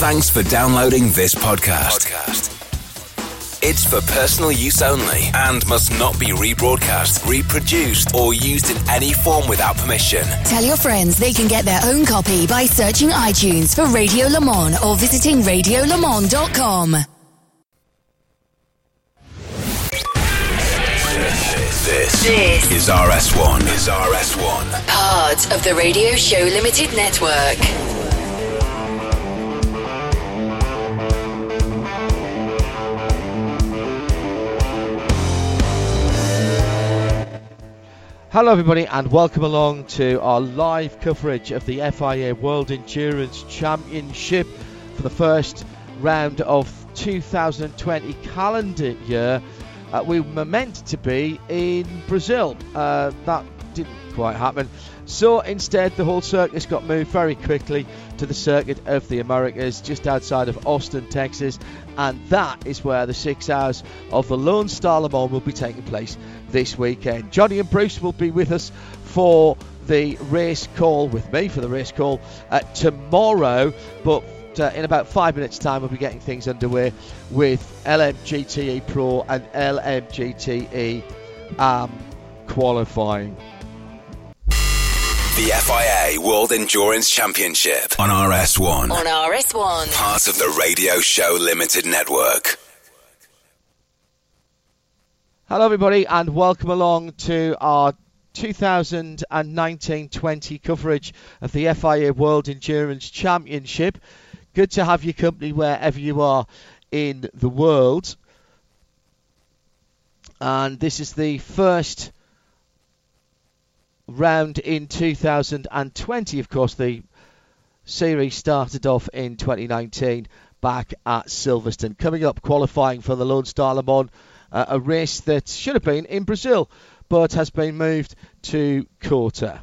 Thanks for downloading this podcast. It's for personal use only and must not be rebroadcast, reproduced, or used in any form without permission. Tell your friends they can get their own copy by searching iTunes for Radio Le Mans or visiting radiolemans.com. This, This is RS1. Is RS1. part of the Radio Show Limited Network. Hello, everybody, and welcome along to our live coverage of the FIA World Endurance Championship for the first round of 2020 calendar year. Uh, we were meant to be in Brazil. Uh, that didn't quite happen. So instead, the whole circus got moved very quickly to the circuit of the Americas, just outside of Austin, Texas, and that is where the six hours of the Lone Star Le Mans will be taking place this weekend. Johnny and Bruce will be with us for the race call with me for the race call uh, tomorrow, but uh, in about five minutes' time, we'll be getting things underway with LMGTE Pro and LMGTE um, qualifying. The FIA World Endurance Championship on RS1. On RS1. Part of the Radio Show Limited Network. Hello, everybody, and welcome along to our 2019-20 coverage of the FIA World Endurance Championship. Good to have your company wherever you are in the world. And this is the first round in 2020. Of course, the series started off in 2019 back at Silverstone. Coming up, qualifying for the Lone Star Le Mans, uh, a race that should have been in Brazil but has been moved to COTA.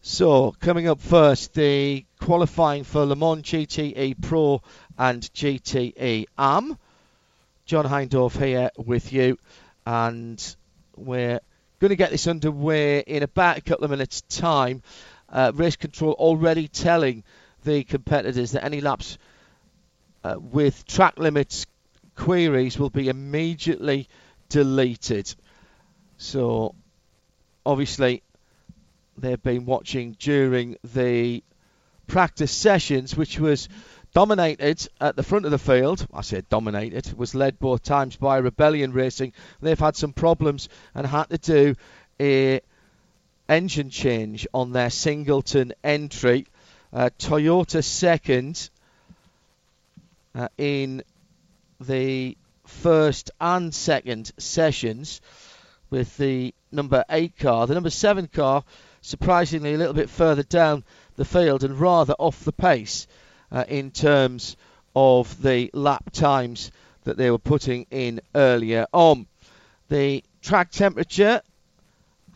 So, coming up first, the qualifying for Le Mans GTE Pro and GTE AM. John Hindhaugh here with you, and we're going to get this underway in about a couple of minutes' time. Uh, race control already telling the competitors that any laps uh, with track limits queries will be immediately deleted. So, obviously, they've been watching during the practice sessions, which was dominated at the front of the field. I said dominated. Was led both times by Rebellion Racing. They've had some problems and had to do a engine change on their Singleton entry. Uh, Toyota second uh, in the first and second sessions with the number 8 car. The number 7 car, surprisingly, a little bit further down the field and rather off the pace uh, in terms of the lap times that they were putting in earlier on. The track temperature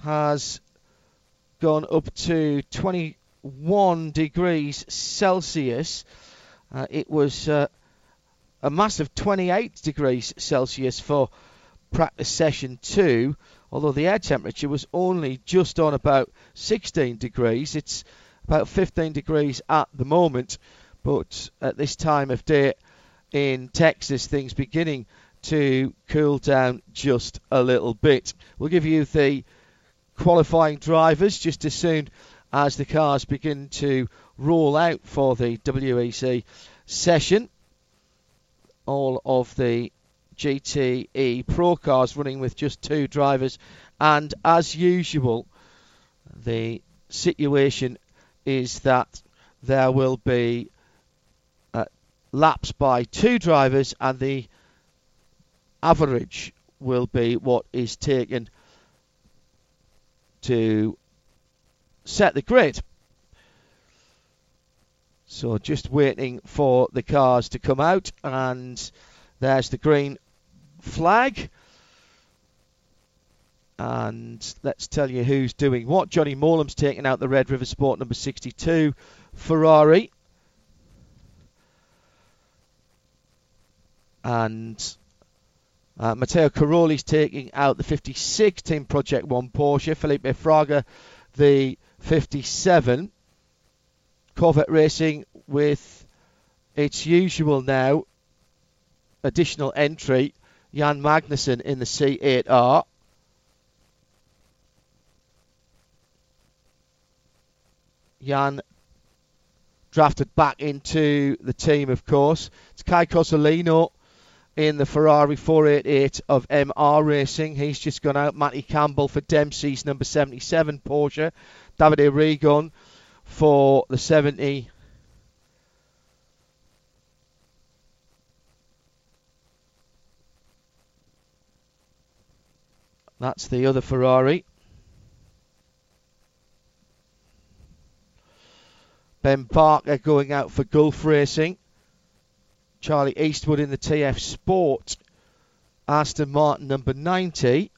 has gone up to 21 degrees Celsius. Uh, it was uh, a massive 28 degrees Celsius for practice session 2, although the air temperature was only just on about 16 degrees. It's about 15 degrees at the moment, but at this time of day in Texas, things beginning to cool down just a little bit. We'll give you the qualifying drivers just as soon as the cars begin to roll out for the WEC session. All of the GTE Pro cars running with just two drivers, and as usual, the situation is that there will be laps by two drivers, and the average will be what is taken to set the grid. So just waiting for the cars to come out, and there's the green flag. And let's tell you who's doing what. Johnny Mowlem's taking out the Red River Sport number 62 Ferrari. And uh, Matteo Cairoli's taking out the 56 Team Project 1 Porsche. Felipe Fraga, the 57. Corvette Racing with its usual now additional entry, Jan Magnussen in the C8R. Jan drafted back into the team, of course. It's Kei Cozzolino in the Ferrari 488 of MR Racing. He's just gone out. Matty Campbell for Dempsey's number 77 Porsche. David Rigon for the 70. That's the other Ferrari. Ben Barker going out for Gulf Racing. Charlie Eastwood in the TF Sport. Aston Martin number 90.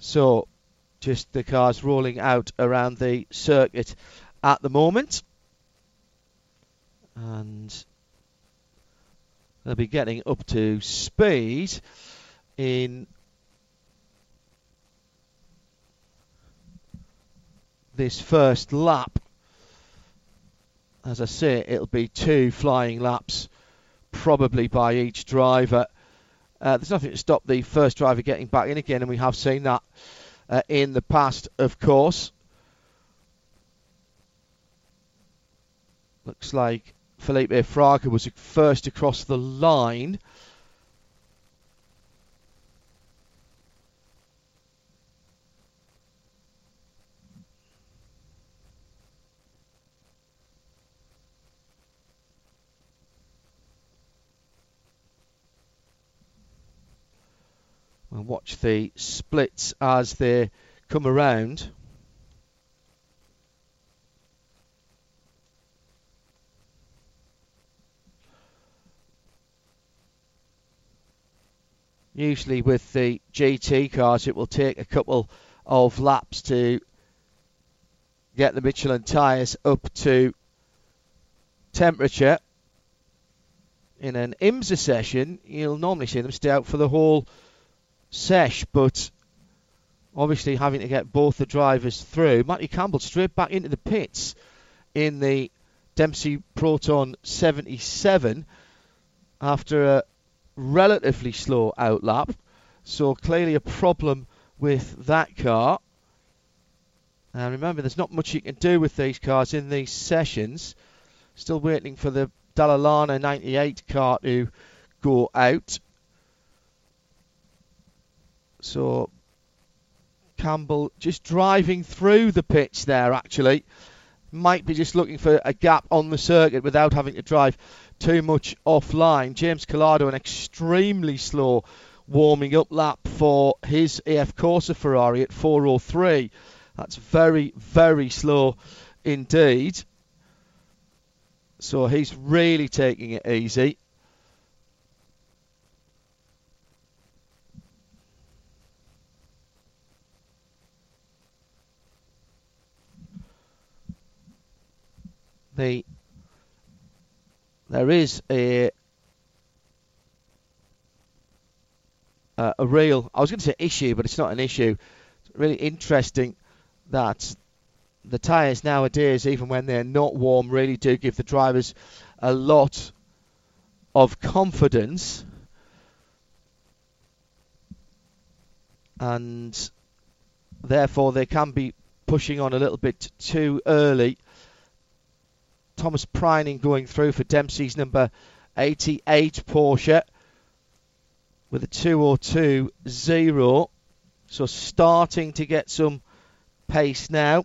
So, just the cars rolling out around the circuit at the moment. And they'll be getting up to speed in this first lap. As I say, it'll be two flying laps, probably by each driver. Uh, there's nothing to stop the first driver getting back in again, and we have seen that uh, in the past, of course. Looks like Felipe Fraga was first across the line. And watch the splits as they come around. Usually with the GT cars, it will take a couple of laps to get the Michelin tyres up to temperature. In an IMSA session, you'll normally see them stay out for the whole sesh, but obviously having to get both the drivers through. Matty Campbell straight back into the pits in the Dempsey Proton 77 after a relatively slow outlap. So clearly a problem with that car. And remember, there's not much you can do with these cars in these sessions. Still waiting for the Dalla Lana 98 car to go out. So Campbell just driving through the pitch there actually. Might be just looking for a gap on the circuit without having to drive too much offline. James Calado, an extremely slow warming up lap for his AF Corse Ferrari at 403. That's very, very slow indeed. So he's really taking it easy. The there is a uh, a real I was going to say issue, but it's not an issue. It's really interesting that the tyres nowadays, even when they're not warm, really do give the drivers a lot of confidence. And therefore, they can be pushing on a little bit too early Thomas Preining going through for Dempsey's number 88 Porsche with a 202.0. So starting to get some pace now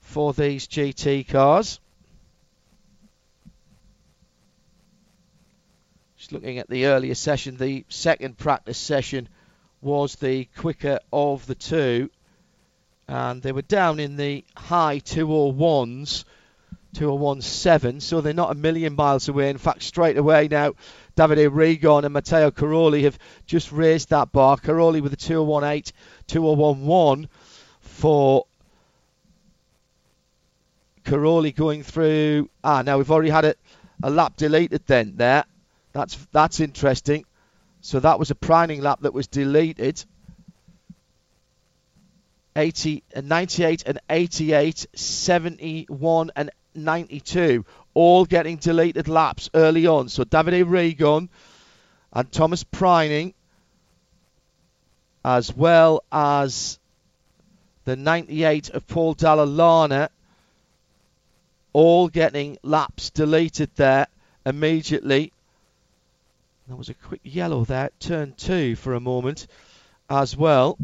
for these GT cars. Just looking at the earlier session, the second practice session was the quicker of the two. And they were down in the high 201s 2017, so they're not a million miles away. In fact, straight away now, Davide Rigon and Matteo Cairoli have just raised that bar. Cairoli with a 2018, 2011 for Cairoli going through. Ah, now we've already had a, a lap deleted then there. That's that's interesting. So that was a priming lap that was deleted. 80 and 98 and 88, 71 and 92, all getting deleted laps early on. So Davide Rigon and Thomas Preining, as well as the 98 of Paul Dalla Lana, all getting laps deleted there immediately. There was a quick yellow there, turn two for a moment as well.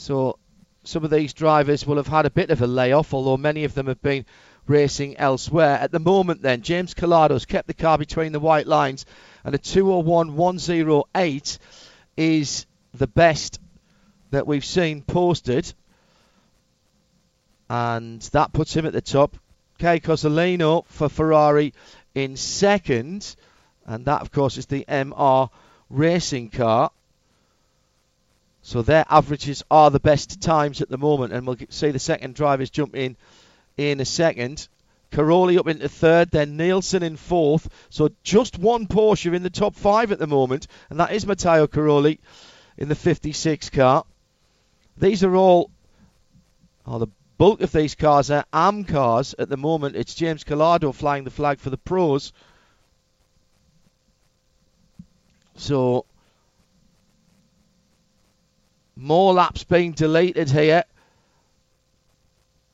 So some of these drivers will have had a bit of a layoff, although many of them have been racing elsewhere. At the moment, then, James Calado's kept the car between the white lines, and a 201.108 is the best that we've seen posted. And that puts him at the top. Kei Cozzolino for Ferrari in second. And that, of course, is the MR racing car. So their averages are the best times at the moment, and we'll see the second drivers jump in in a second. Cairoli up into third, then Nielsen in fourth. So just one Porsche in the top five at the moment, and that is Matteo Cairoli in the 56 car. These are all, oh, the bulk of these cars are AM cars at the moment. It's James Calado flying the flag for the pros. So more laps being deleted here.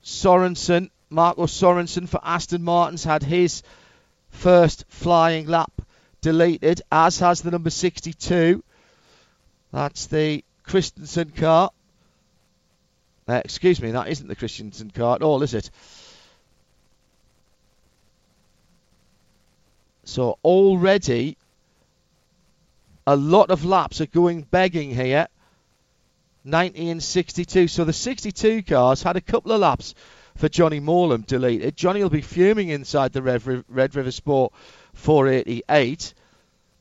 Sorensen, Marco Sorensen for Aston Martin's had his first flying lap deleted, as has the number 62. That's the Christensen car. Uh, excuse me, that isn't the Christensen car at all, is it? So already a lot of laps are going begging here. 90 and 62. So the 62 cars had a couple of laps for Johnny Mowlem deleted. Johnny will be fuming inside the Red, Red River Sport 488.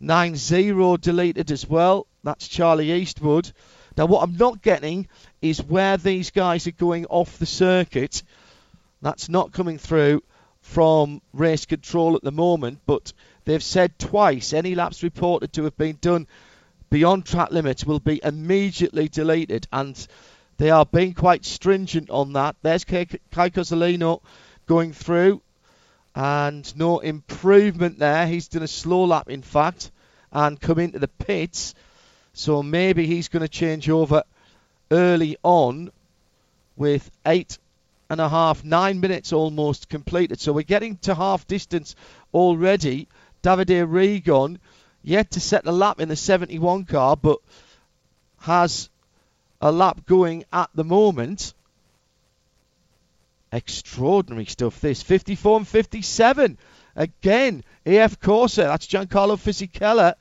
9-0 deleted as well. That's Charlie Eastwood. Now what I'm not getting is where these guys are going off the circuit. That's not coming through from race control at the moment, but they've said twice any laps reported to have been done beyond track limits will be immediately deleted, and they are being quite stringent on that. There's Kei Cozzolino going through, and no improvement there. He's done a slow lap, in fact, and come into the pits. So maybe he's going to change over early on with eight and a half, nine minutes almost completed. So we're getting to half distance already. Davide Rigon yet to set the lap in the 71 car, but has a lap going at the moment. Extraordinary stuff, this. 54 and 57. Again, AF Corse, that's Giancarlo Fisichella.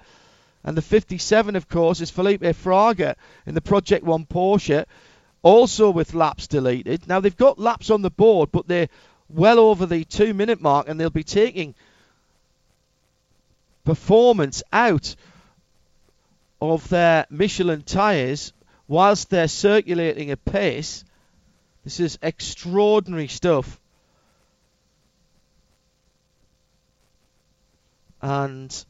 And the 57, of course, is Felipe Fraga in the Project 1 Porsche, also with laps deleted. Now, they've got laps on the board, but they're well over the two minute mark, and they'll be taking performance out of their Michelin tyres whilst they're circulating at pace. This is extraordinary stuff. And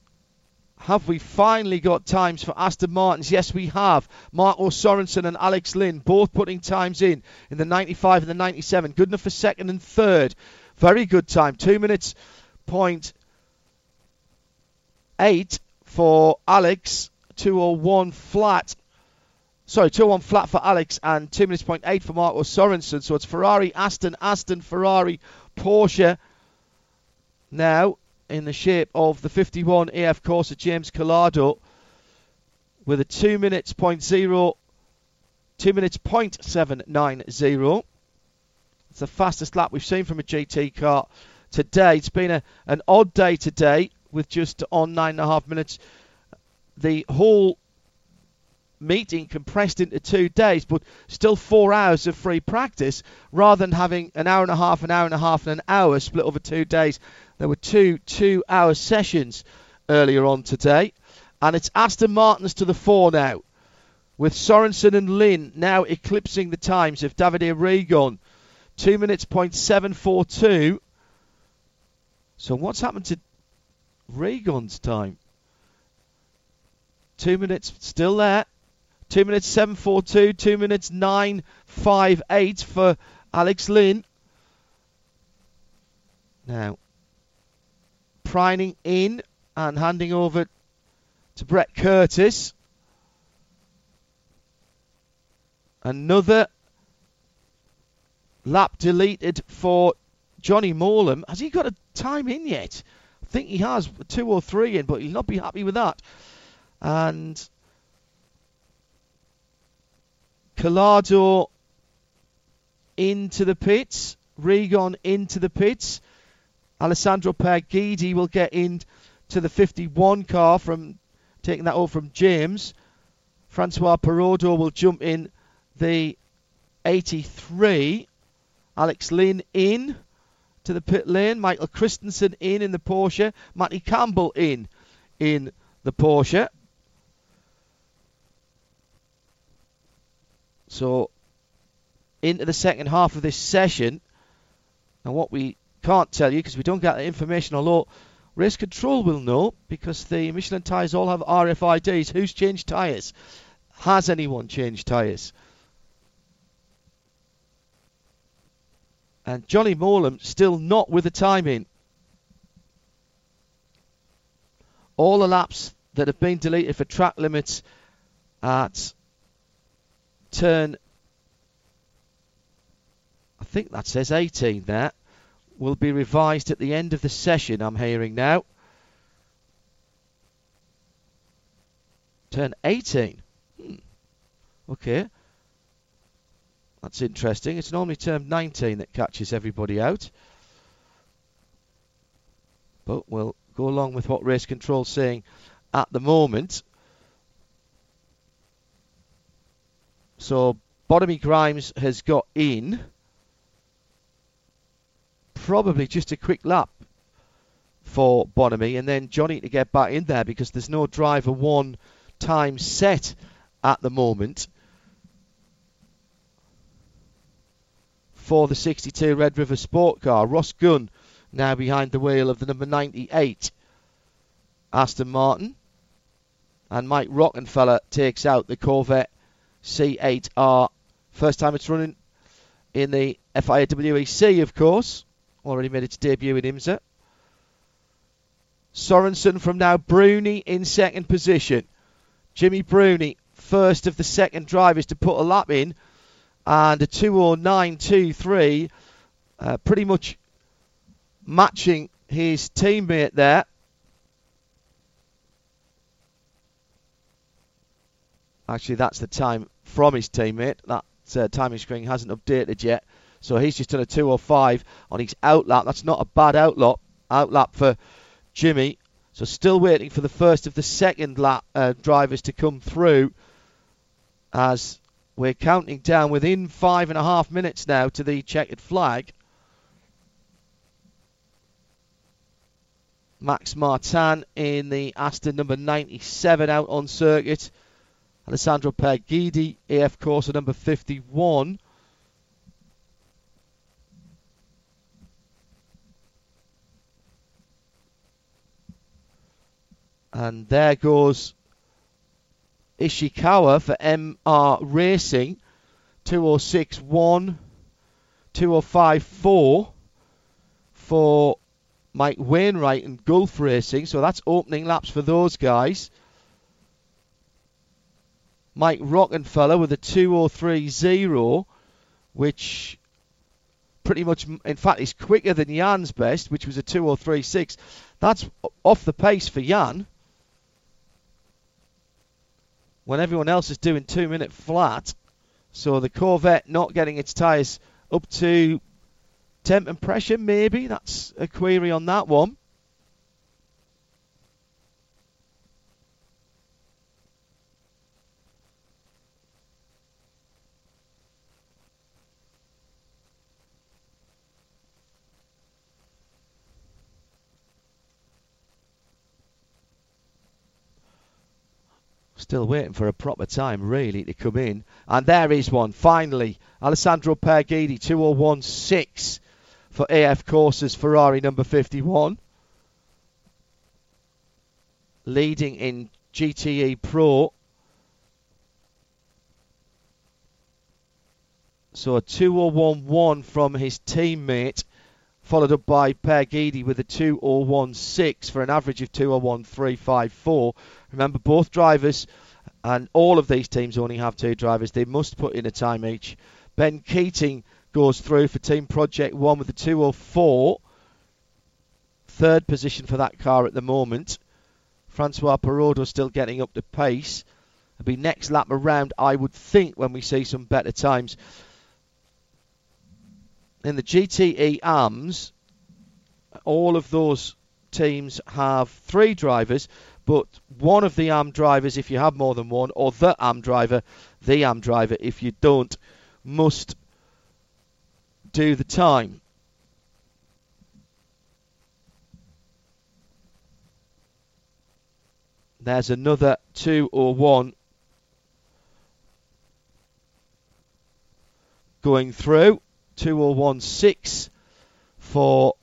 have we finally got times for Aston Martins? Yes, we have. Marco Sorensen and Alex Lynn both putting times in in the 95 and the 97. Good enough for second and third. Very good time. Two minutes point eight for Alex, 201 flat. Sorry, 201 flat for Alex and 2 minutes point eight for Marco Sorensen. So it's Ferrari, Aston, Aston, Ferrari, Porsche. Now in the shape of the 51 AF Corse James Calado with a 2 minutes point zero, 2 minutes point seven nine zero. It's the fastest lap we've seen from a GT car today. It's been a, an odd day today with just on nine and a half minutes. The whole meeting compressed into two days, but still four hours of free practice rather than having an hour and a half, an hour and a half, and an hour split over two days. There were two two hour sessions earlier on today, and it's Aston Martin's to the fore now, with Sorensen and Lynn now eclipsing the times of Davide Rigon Two minutes point seven four two. So what's happened to Rigon's time? Two minutes still there. Two minutes seven four two. Two minutes nine five eight for Alex Lynn. Now, Preining in and handing over to Brett Curtis. Another lap deleted for Johnny Mowlem. Has he got a time in yet? Think he has two or three in, but he'll not be happy with that. And Calado into the pits. Rigon into the pits. Alessandro Pier Guidi will get into the 51 car from taking that over from James. Francois Perrodo will jump in the 83. Alex Lynn in to the pit lane. Michael Christensen in in the Porsche. Matty Campbell in in the Porsche. So into the second half of this session. And what we can't tell you because we don't get the information, although race control will know because the Michelin tyres all have RFIDs. Who's changed tyres? Has anyone changed tyres? And Johnny Mowlem still not with the timing. All the laps that have been deleted for track limits at turn, I think that says 18 there, will be revised at the end of the session, I'm hearing now. Turn 18. Hmm. Okay. That's interesting. It's normally term 19 that catches everybody out. But we'll go along with what race control's saying at the moment. So Bonamy Grimes has got in. Probably just a quick lap for Bonamy, and then Johnny to get back in there because there's no driver one time set at the moment. For the 62 Red River Sport Car. Ross Gunn now behind the wheel of the number 98 Aston Martin. And Mike Rockenfeller takes out the Corvette C8R. First time it's running in the FIA WEC, of course. Already made its debut in IMSA. Sorensen from now. Bruni in second position. Jimmy Bruni, first of the second drivers to put a lap in and a 209.23, uh, pretty much matching his teammate there. Actually, that's the time from his teammate. That uh, timing screen hasn't updated yet. So he's just done a 205 on his outlap. That's not a bad outlap, outlap for Jimmy. So still waiting for the first of the second lap uh, drivers to come through as we're counting down within five and a half minutes now to the checkered flag. Max Martin in the Aston number 97 out on circuit. Alessandro Pier Guidi, AF Corse number 51. And there goes Ishikawa for MR Racing. 206.1, 205.4 for Mike Wainwright and Gulf Racing. So that's opening laps for those guys. Mike Rockenfeller with a 203.0, which pretty much, in fact, is quicker than Jan's best, which was a 203.6. That's off the pace for Jan when everyone else is doing two minute flat. So the Corvette not getting its tyres up to temp and pressure, maybe. That's a query on that one. Still waiting for a proper time, really, to come in. And there is one, finally. Alessandro Pier Guidi, 2016 for AF Corse's Ferrari number 51. Leading in GTE Pro. So a 2011 from his teammate, followed up by Pier Guidi with a 2016 for an average of 201354. Remember, both drivers and all of these teams only have two drivers. They must put in a time each. Ben Keating goes through for Team Project 1 with a 204. Third position for that car at the moment. Francois Perrodo still getting up to pace. It'll be next lap around, I would think, when we see some better times. In the GTE AMS, all of those teams have three drivers, but one of the AM drivers, if you have more than one, or the AM driver, the AM driver, if you don't, must do the time. There's another 2 or 1 going through. 2 or 1 6 for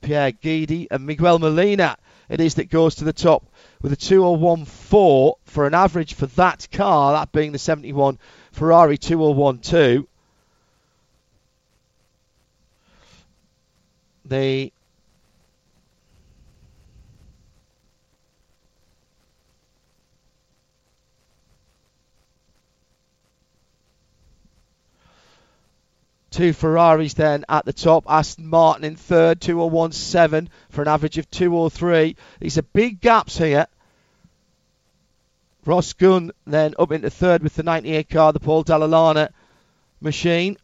Pier Guidi and Miguel Molina. It is that goes to the top with a 201.4 for an average for that car, that being the 71 Ferrari 2012. The Two Ferraris then at the top. Aston Martin in third, 2017 for an average of 203. These are big gaps here. Ross Gunn then up into third with the 98 car, the Paul Dalla Lana machine.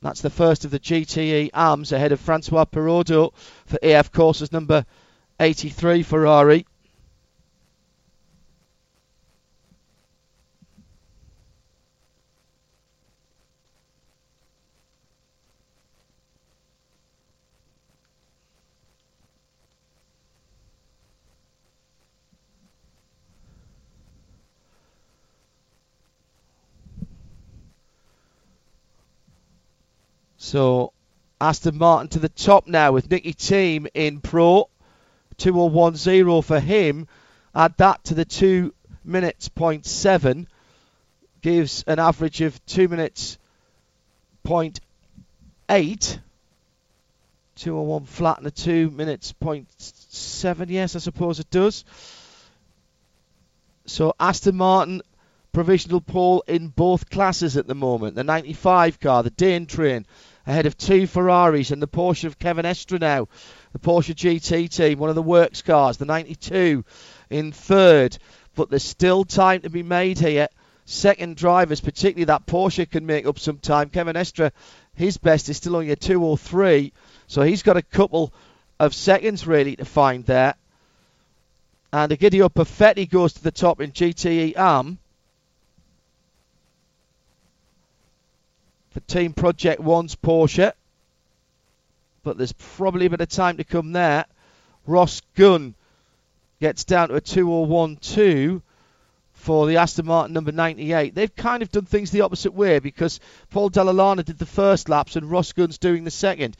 That's the first of the GTE AMS ahead of Francois Perrodo for AF Corse's number 83 Ferrari. So Aston Martin to the top now with Nicki Thiim in Pro. 2010 for him. Add that to the 2 minutes point 7 gives an average of 2 minutes point 8. 201 flat and a 2 minutes point 7. Yes, I suppose it does. So Aston Martin provisional pole in both classes at the moment. The 95 car, the Dane train, ahead of two Ferraris and the Porsche of Kevin Estre now. The Porsche GT team, one of the works cars, the 92 in third. But there's still time to be made here. Second drivers, particularly that Porsche, can make up some time. Kevin Estre, his best is still only a 2 or 3. So he's got a couple of seconds really to find there. And Egidio Perfetti goes to the top in GTE AM. For Team Project One's Porsche. But there's probably a bit of time to come there. Ross Gunn gets down to a 2 or 1 2 for the Aston Martin number 98. They've kind of done things the opposite way because Paul Dalla Lana did the first laps and Ross Gunn's doing the second.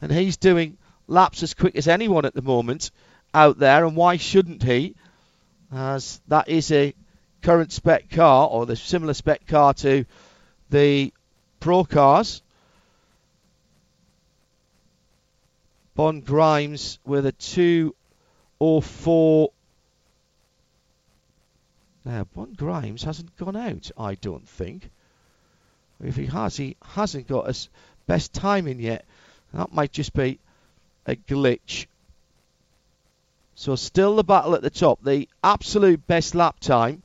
And he's doing laps as quick as anyone at the moment out there. And why shouldn't he? As that is a current spec car or the similar spec car to the Pro Cars. Bon Grimes with a 204. Now, Bon Grimes hasn't gone out, I don't think. If he has, he hasn't got his best timing yet. That might just be a glitch. So still the battle at the top. The absolute best lap time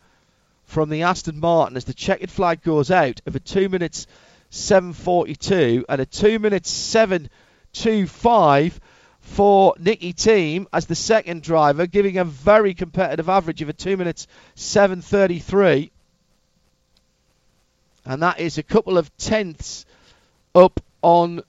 from the Aston Martin as the checkered flag goes out of a 2 minutes 7.42 and a 2 minutes 7.25 for Nicki Thiim as the second driver, giving a very competitive average of a 2 minutes 7.33. And that is a couple of tenths up on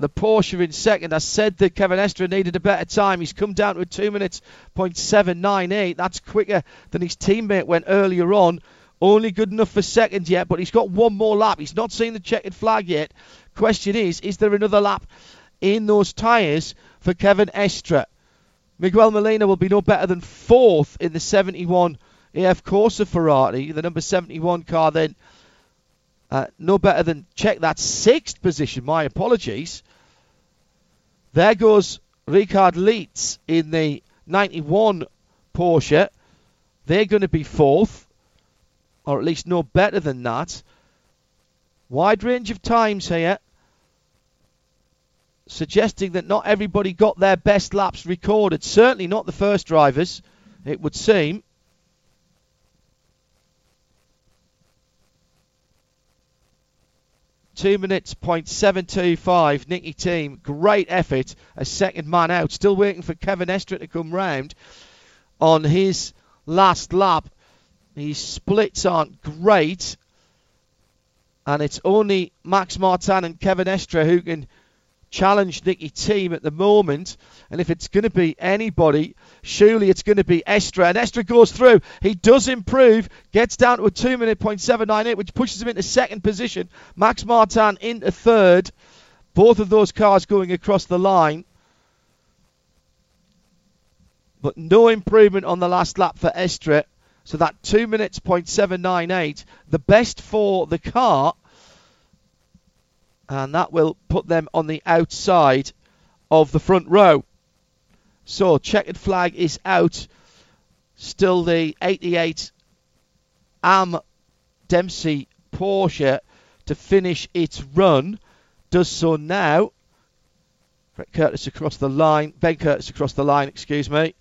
the Porsche in second. I said that Kevin Estre needed a better time. He's come down to a 2 minutes point seven nine eight. That's quicker than his teammate went earlier on. Only good enough for second yet, but he's got one more lap. He's not seen the checkered flag yet. Question is, is there another lap in those tyres for Kevin Estre? Miguel Molina will be no better than fourth in the 71 AF Corse Ferrari, the number 71 car then. Uh, no better than check that sixth position. My apologies. There goes Richard Lietz in the 91 Porsche. They're going to be fourth, or at least no better than that. Wide range of times here, suggesting that not everybody got their best laps recorded. Certainly not the first drivers, it would seem. Two minutes point seven two five. Nicki Thiim, great effort. A second man out. Still waiting for Kevin Estre to come round on his last lap. His splits aren't great, and it's only Max Martin and Kevin Estre who can challenge Nicki Thiim at the moment. And if it's going to be anybody, surely it's going to be Estre. And Estre goes through. He does improve, gets down to a 2 minute point seven nine eight, which pushes him into second position. Max Martin into third. Both of those cars going across the line. But no improvement on the last lap for Estre. So that 2 minutes point seven nine eight, the best for the car. And that will put them on the outside of the front row. So checkered flag is out. Still the 88 Am Dempsey Porsche to finish its run. Does so now. Brett Curtis across the line. Ben Curtis across the line, excuse me.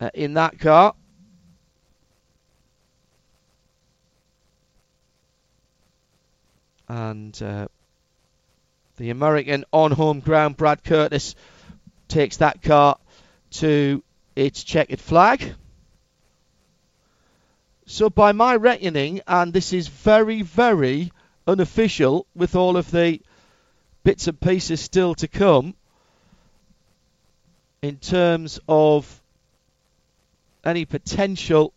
Uh, in that car. And uh, the American on home ground, Brad Curtis, takes that car to its checkered flag. So, by my reckoning, and this is very, very unofficial with all of the bits and pieces still to come in terms of any potential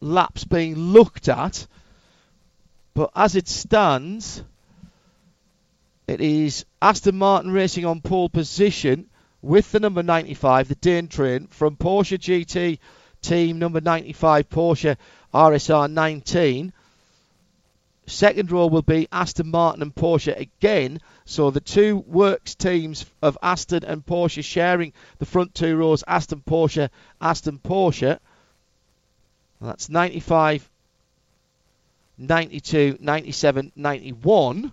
laps being looked at. But as it stands, it is Aston Martin racing on pole position with the number 95, the Dane train from Porsche GT team number 95 Porsche RSR 19. Second row will be Aston Martin and Porsche again. So the two works teams of Aston and Porsche sharing the front two rows Aston Porsche, Aston Porsche. That's 95, 92, 97, 91.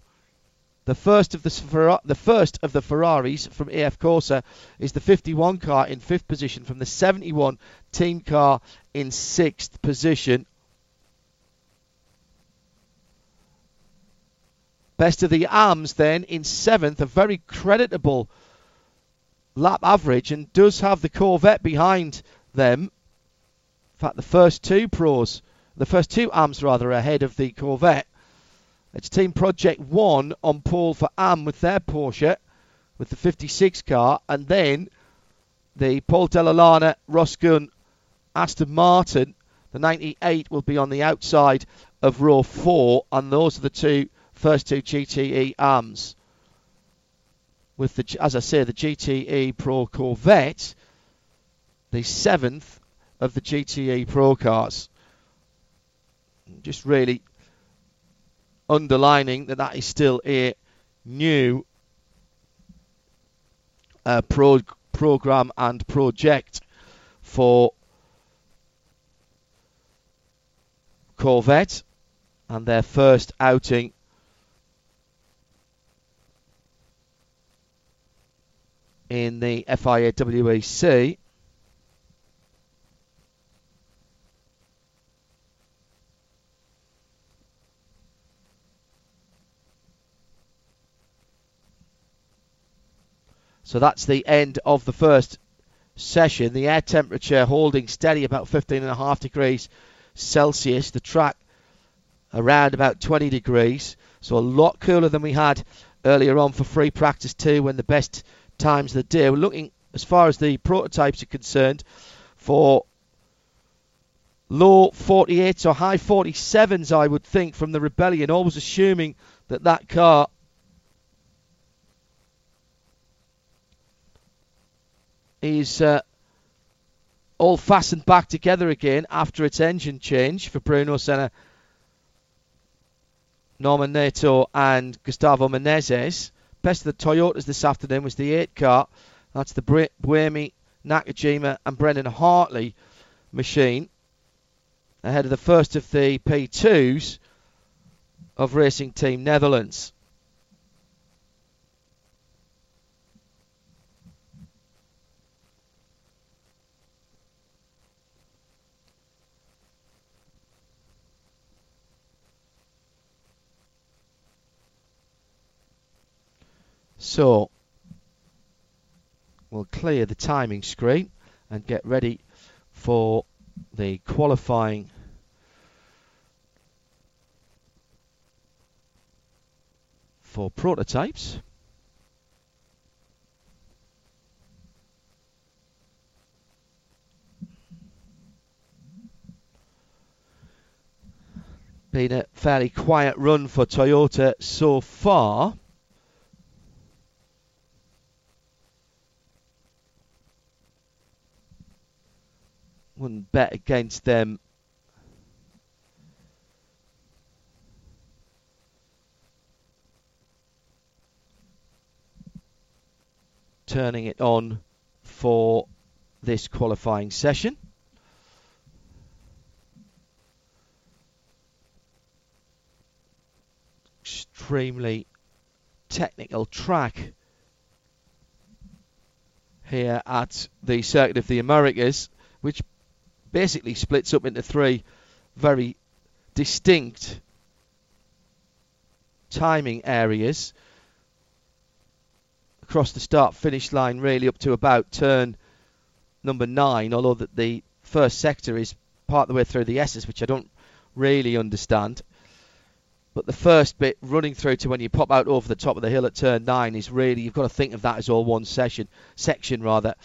The first of the the first of the Ferraris from AF Corse is the 51 car in fifth position from the 71 team car in sixth position. Best of the arms then in seventh, a very creditable lap average, and does have the Corvette behind them. In fact, the first two pros, the first two arms rather, ahead of the Corvette. It's Team Project 1 on pole for Am with their Porsche, with the 56 car, and then the Paul Dalla Lana, Ross Gunn, Aston Martin. The 98 will be on the outside of row 4, and those are the two first two GTE arms. With the, as I say, the GTE Pro Corvette, the seventh of the GTE Pro cars. Just really underlining that that is still a new uh, pro program and project for Corvette and their first outing in the FIA WEC So that's the end of the first session. The air temperature holding steady about 15.5 degrees Celsius. The track around about 20 degrees. So a lot cooler than we had earlier on for free practice two when the best times of the day. We're looking as far as the prototypes are concerned for low 48s or high 47s, I would think, from the Rebellion, always assuming that that car is uh, all fastened back together again after its engine change for Bruno Senna, Norman Nato, and Gustavo Menezes. Best of the Toyotas this afternoon was the 8 car. That's the Buemi, Nakajima, and Brendan Hartley machine. Ahead of the first of the P2s of Racing Team Netherlands. So we'll clear the timing screen and get ready for the qualifying for prototypes. Been a fairly quiet run for Toyota so far. Wouldn't bet against them turning it on for this qualifying session. Extremely technical track here at the Circuit of the Americas, which basically splits up into three very distinct timing areas. Across the start finish line really up to about turn number nine although that the first sector is part of the way through the S's which I don't really understand. But the first bit running through to when you pop out over the top of the hill at turn nine is really you've got to think of that as all one session section rather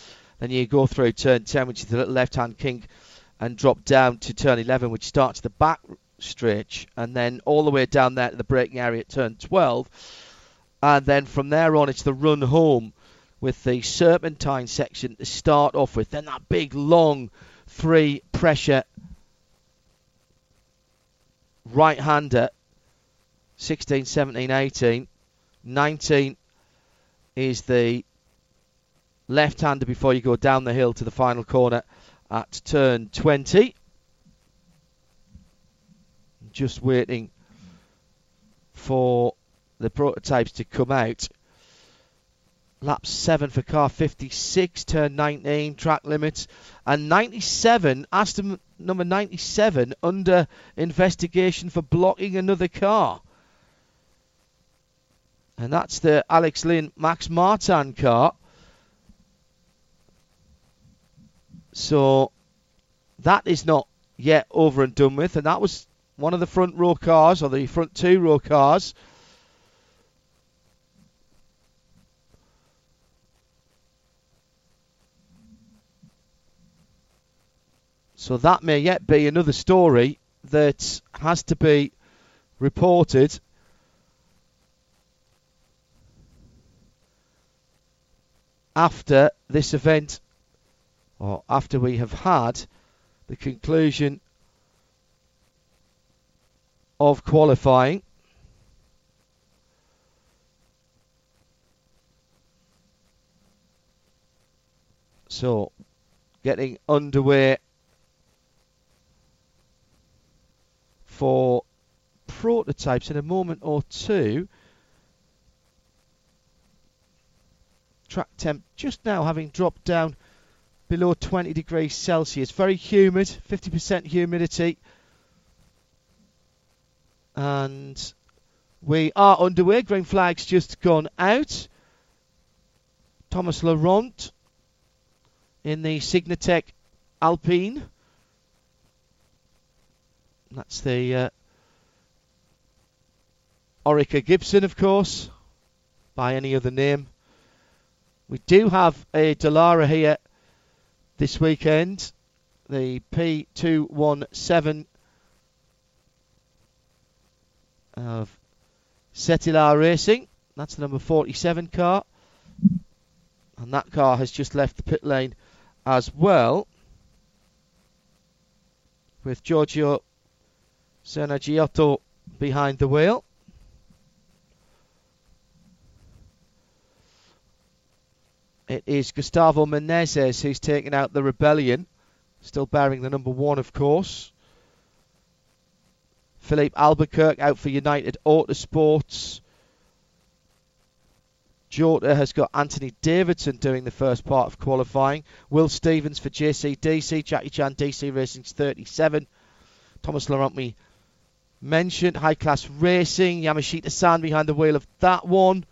then you go through turn 10 which is the little left hand kink and drop down to turn 11, which starts the back stretch, and then all the way down there to the braking area at turn 12. And then from there on, it's the run home with the serpentine section to start off with. Then that big, long three pressure right hander 16, 17, 18. 19 is the left hander before you go down the hill to the final corner at turn 20. Just waiting for the prototypes to come out. Lap 7 for car 56, turn 19, track limits. And 97, Aston number 97, under investigation for blocking another car. And that's the Alex Lynn Max Martin car. So that is not yet over and done with, and that was one of the front row cars, or the front two row cars. So that may yet be another story that has to be reported. After this event or after we have had the conclusion of qualifying. So, getting underway for prototypes in a moment or two. Track temp just now having dropped down below 20 degrees Celsius. Very humid, 50% humidity. And we are underway. Green flag's just gone out. Thomas Laurent in the Signatech Alpine. That's the uh, Oreca Gibson, of course, by any other name. We do have a Dallara here this weekend, the P217 of Cetilar Racing. That's the number 47 car. And that car has just left the pit lane as well. With Giorgio Sernagiotto behind the wheel. It is Gustavo Menezes who's taken out the Rebellion. Still bearing the number one, of course. Filipe Albuquerque out for United Autosports. Jota has got Anthony Davidson doing the first part of qualifying. Will Stevens for JCDC. Jackie Chan DC Racing's 37. Thomas Laurent mentioned. High Class Racing. Yamashita San behind the wheel of that one.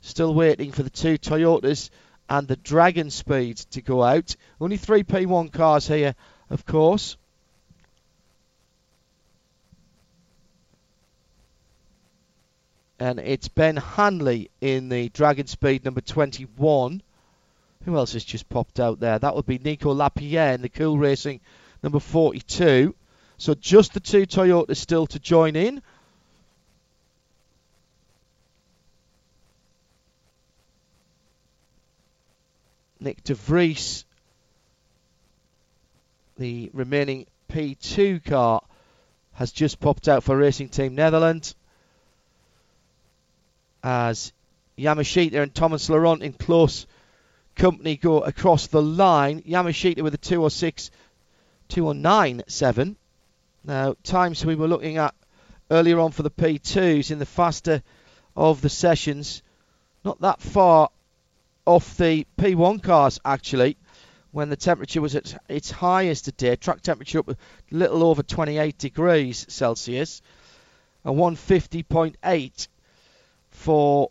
Still waiting for the two Toyotas and the Dragon Speed to go out. Only three P1 cars here, of course. and it's Ben Hanley in the Dragon Speed number 21. Who else has just popped out there? That would be Nico Lapierre in the Cool Racing number 42. So just the two Toyotas still to join in. Nyck De Vries, the remaining P2 car, has just popped out for Racing Team Netherlands as Yamashita and Thomas Laurent in close company go across the line. Yamashita with a 206, 209.7. Now, times we were looking at earlier on for the P2s in the faster of the sessions, not that far off the P1 cars actually, when the temperature was at its highest today. Track temperature up a little over 28 degrees Celsius, and 150.8 for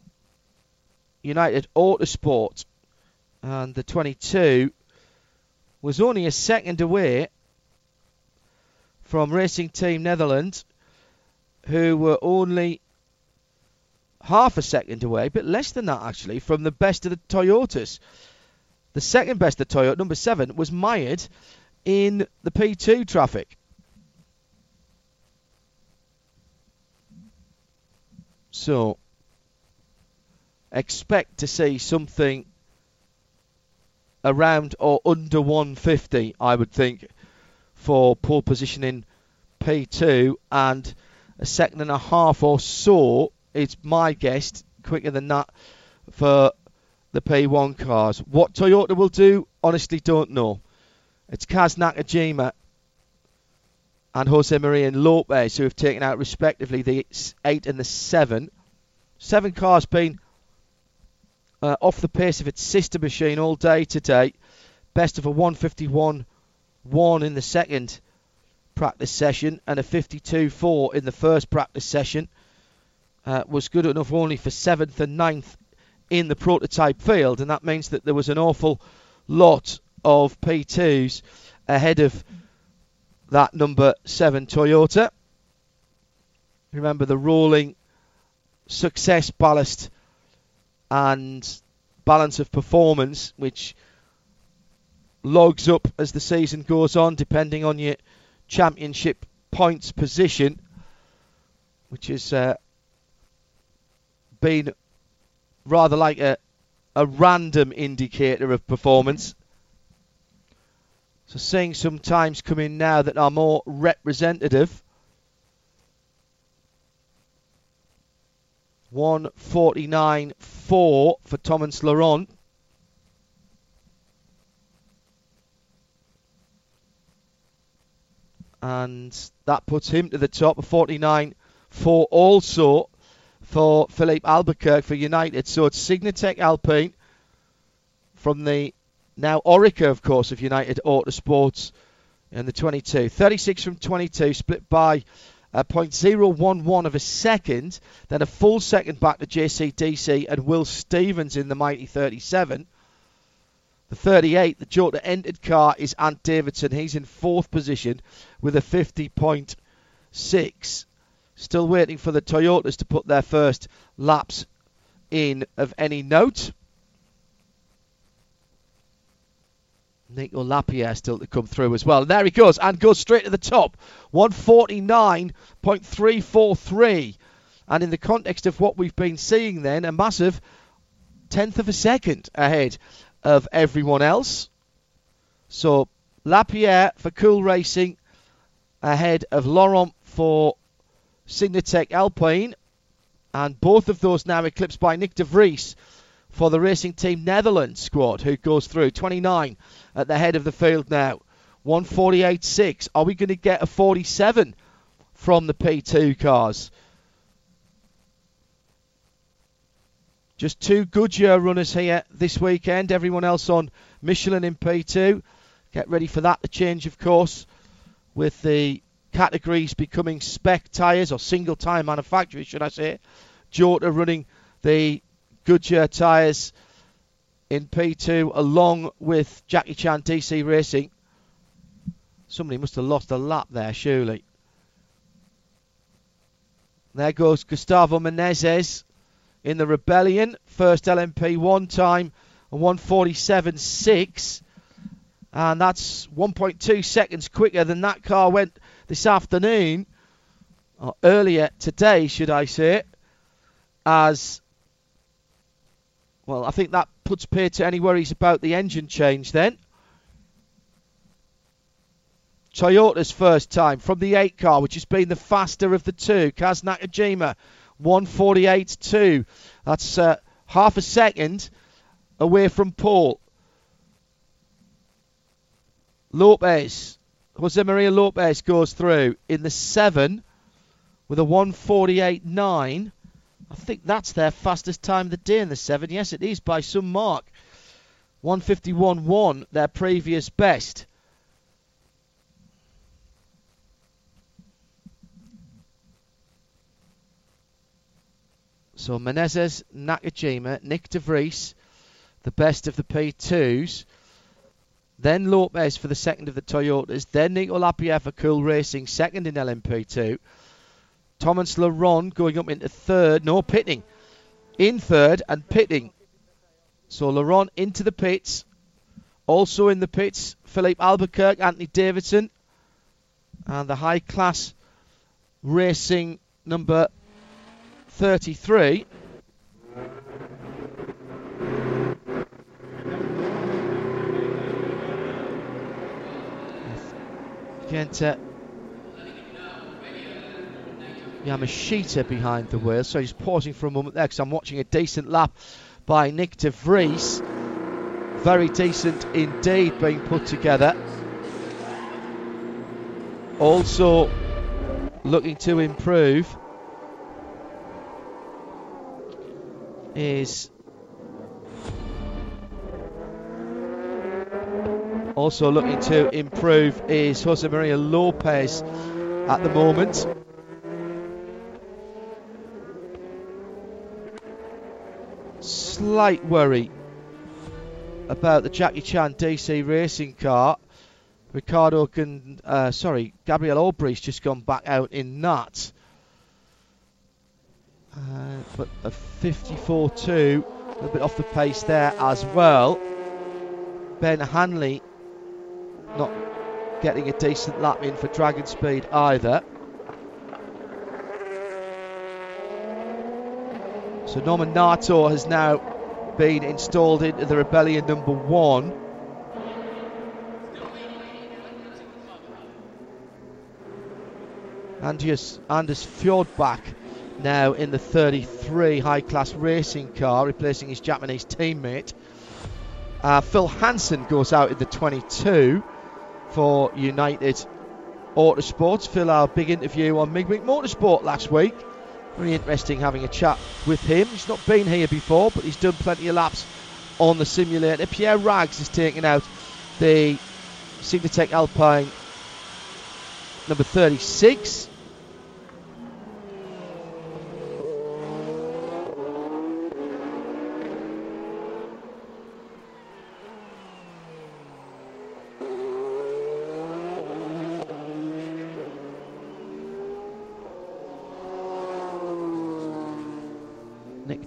United Autosport, and the 22 was only a second away from Racing Team Netherlands, who were only half a second away, but less than that actually, from the best of the Toyotas. The second best of Toyota, number seven, was mired in the P2 traffic. So, expect to see something around or under 150, I would think, for pole position in P2 and a second and a half or so is my guess, quicker than that, for the P1 cars. What Toyota will do, honestly, don't know. It's Kaz Nakajima and Jose Maria Lopez who have taken out respectively the 8 and the 7. Seven cars been uh, off the pace of its sister machine all day today. Best of a 151 1 in the second practice session and a 52 4 in the first practice session. Uh, was good enough only for seventh and ninth in the prototype field, and that means that there was an awful lot of P2s ahead of that number seven Toyota. Remember the rolling success ballast and balance of performance, which logs up as the season goes on, depending on your championship points position, which is uh, been rather like a, a random indicator of performance. So seeing some times come in now that are more representative. 149.4 for Thomas Laurent. And that puts him to the top of 49 for also for Filipe Albuquerque for United. So it's Alpine from the now Oreca, of course, of United Autosports in the 22. 36 from 22, split by a 0.011 of a second, then a full second back to JCDC and Will Stevens in the mighty 37. The 38, the Jota entered car is Ant Davidson. He's in fourth position with a 50.6. Still waiting for the Toyotas to put their first laps in of any note. Nico Lapierre still to come through as well. And there he goes, and goes straight to the top. 149.343. And in the context of what we've been seeing then, a massive tenth of a second ahead of everyone else. So Lapierre for Cool Racing ahead of Laurent for Signatech Alpine. And both of those now eclipsed by Nyck de Vries for the Racing Team Netherlands squad, who goes through 29 at the head of the field now. 148.6. Are we going to get a 47 from the P2 cars? Just two Goodyear runners here this weekend. Everyone else on Michelin in P2. Get ready for that change, of course, with the categories becoming spec tyres or single tyre manufacturers, should I say. Jota running the Goodyear tyres in P2 along with Jackie Chan DC Racing. Somebody must have lost a lap there, surely. There goes Gustavo Menezes in the Rebellion. First LMP1 time, 147.6. And that's 1.2 seconds quicker than that car went this afternoon, or earlier today, should I say, as well, I think that puts pay to any worries about the engine change then. Toyota's first time from the 8 car, which has been the faster of the two. Kaz Nakajima, 148.2. That's uh, half a second away from pole. Lopez, Jose Maria Lopez goes through in the 7 with a 148.9. I think that's their fastest time of the day in the 7. Yes, it is by some mark. 151.1, their previous best. So Menezes, Nakajima, Nyck De Vries, the best of the P2s. Then Lopez for the second of the Toyotas. Then Nico Lapierre for Cool Racing, second in LMP2. Thomas Laurent going up into third. No, pitting. In third and pitting. So Laurent into the pits. Also in the pits, Filipe Albuquerque, Anthony Davidson. And the high class racing number 33. Kenta Yamashita behind the wheel. So he's pausing for a moment there because I'm watching a decent lap by Nyck de Vries. Very decent indeed being put together. Also looking to improve is also looking to improve is Jose Maria Lopez at the moment. slight worry about the Jackie Chan DC racing car. Ricardo can, uh, sorry, Gabriel Aubry's just gone back out in that. Uh, but a 54-2, a little bit off the pace there as well. Ben Hanley not getting a decent lap in for Dragon Speed either. So Norman Nato has now been installed into the Rebellion number one. Anders, Anders Fjordbach now in the 33 high class racing car, replacing his Japanese teammate. Uh, Phil Hanson goes out in the 22 for United Autosports. Phil, our big interview on Midweek Motorsport last week. Very interesting having a chat with him. He's not been here before, but he's done plenty of laps on the simulator. Pierre Ragues has taken out the Signatech Alpine number 36.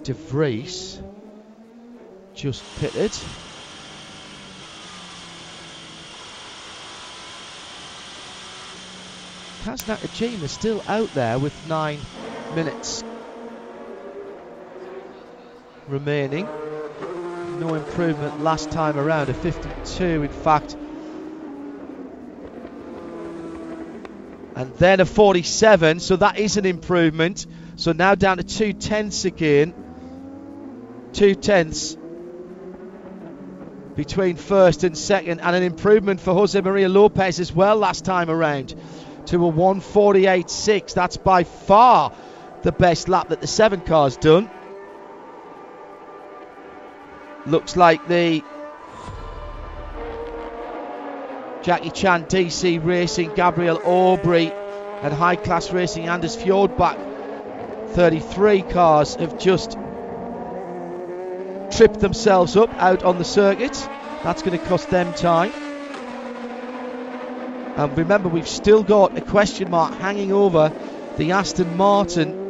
De Vries just pitted. Kaz Nakajima still out there with nine minutes remaining. No improvement last time around, a 52 in fact. And then a 47, so that is an improvement. So now down to two tenths again. Two tenths between first and second, and an improvement for Jose Maria Lopez as well last time around to a 148.6. That's by far the best lap that the seven car's done. Looks like the Jackie Chan DC Racing, Gabriel Aubry, and High Class Racing Anders Fjordbach 33 cars have just tripped themselves up out on the circuit. That's going to cost them time. And remember, we've still got a question mark hanging over the Aston Martin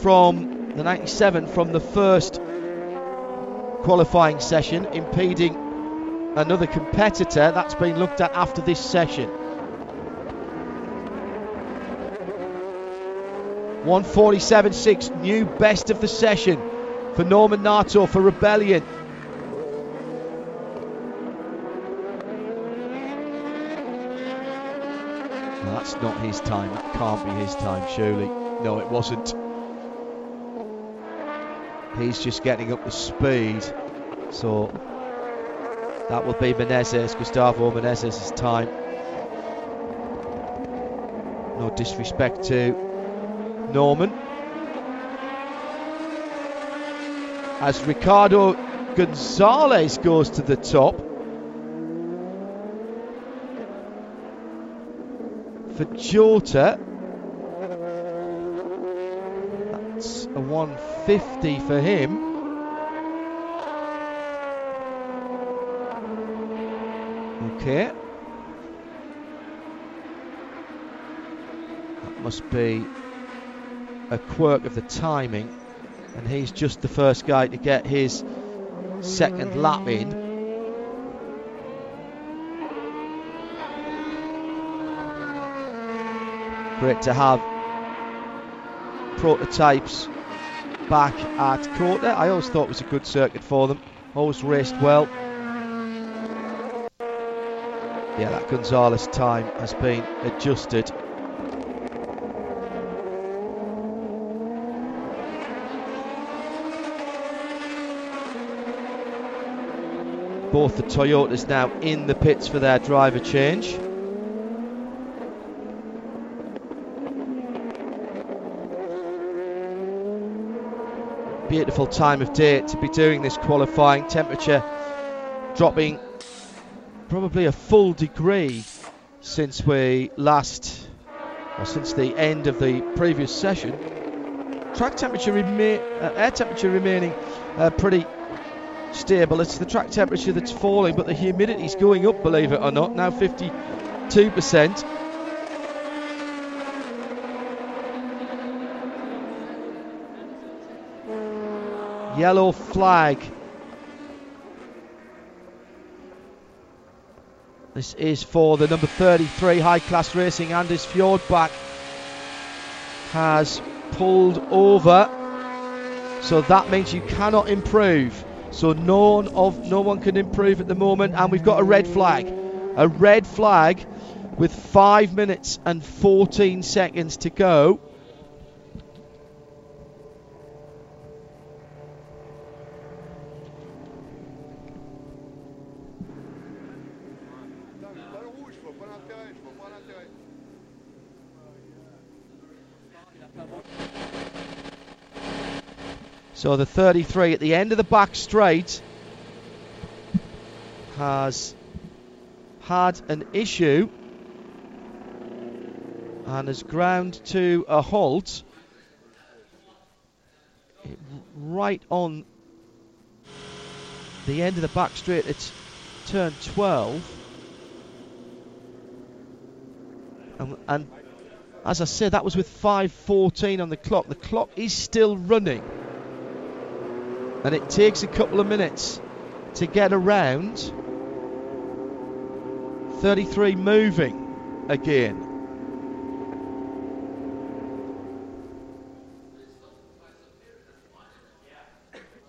from the 97 from the first qualifying session, impeding another competitor. That's been looked at after this session. 147.6, new best of the session for Norman Nato for Rebellion. That's not his time. That can't be his time, surely. No, it wasn't. He's just getting up the speed. So that will be Menezes, Gustavo Menezes' time. No disrespect to Norman. As Ricardo Gonzalez goes to the top. For Jota. That's a 150 for him. Okay. That must be a quirk of the timing, and he's just the first guy to get his second lap in. Great to have prototypes back at COTA. I always thought it was a good circuit for them. Always raced well. Yeah, that Gonzalez time has been adjusted. Both the Toyotas now in the pits for their driver change. Beautiful time of day to be doing this qualifying. Temperature dropping probably a full degree since we last, or since the end of the previous session. Track temperature, rema- uh, air temperature remaining uh, pretty stable. It's the track temperature that's falling, but the humidity's going up, believe it or not. Now 52%. Yellow flag. This is for the number 33 high class racing. Anders Fjordbach has pulled over. So that means you cannot improve. So no one of no one can improve at the moment, and we've got a red flag. A red flag with five minutes and 14 seconds to go. So the 33 at the end of the back straight has had an issue and has ground to a halt right on the end of the back straight. It's turn 12. And, and As I said, that was with 5.14 on the clock. The clock is still running. And it takes a couple of minutes to get around. 33 moving again.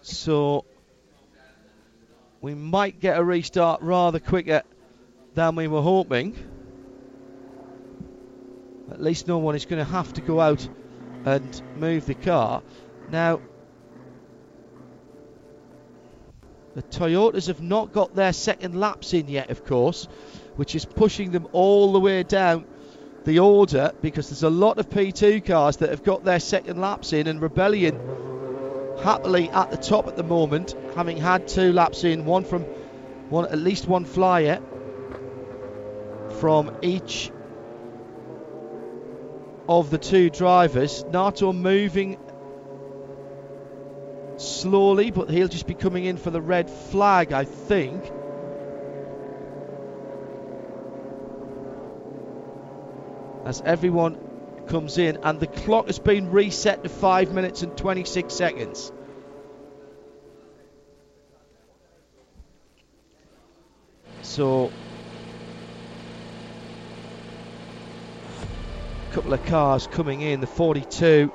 So we might get a restart rather quicker than we were hoping. At least no one is going to have to go out and move the car. Now, the Toyotas have not got their second laps in yet, of course, which is pushing them all the way down the order because there's a lot of P2 cars that have got their second laps in, and Rebellion happily at the top at the moment, having had two laps in, one from one at least one flyer from each of the two drivers. Nato moving slowly, but he'll just be coming in for the red flag, I think. As everyone comes in, and the clock has been reset to 5 minutes and 26 seconds. So, a couple of cars coming in, the 42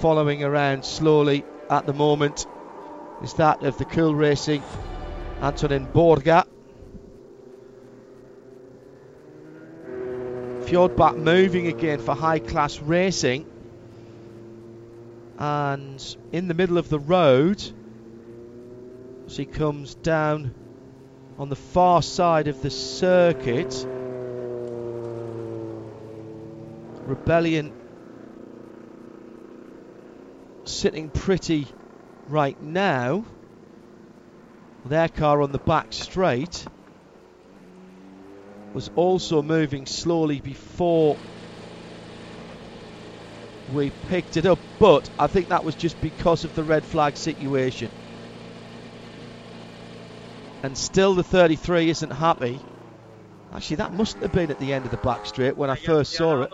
following around slowly at the moment is that of the Cool Racing Antonin Borga. Fjordbach moving again for high class racing. And in the middle of the road, as he comes down on the far side of the circuit, Rebellion sitting pretty right now. Their car on the back straight was also moving slowly before we picked it up, but I think that was just because of the red flag situation. And still the 33 isn't happy. Actually, that must have been at the end of the back straight when I first saw it.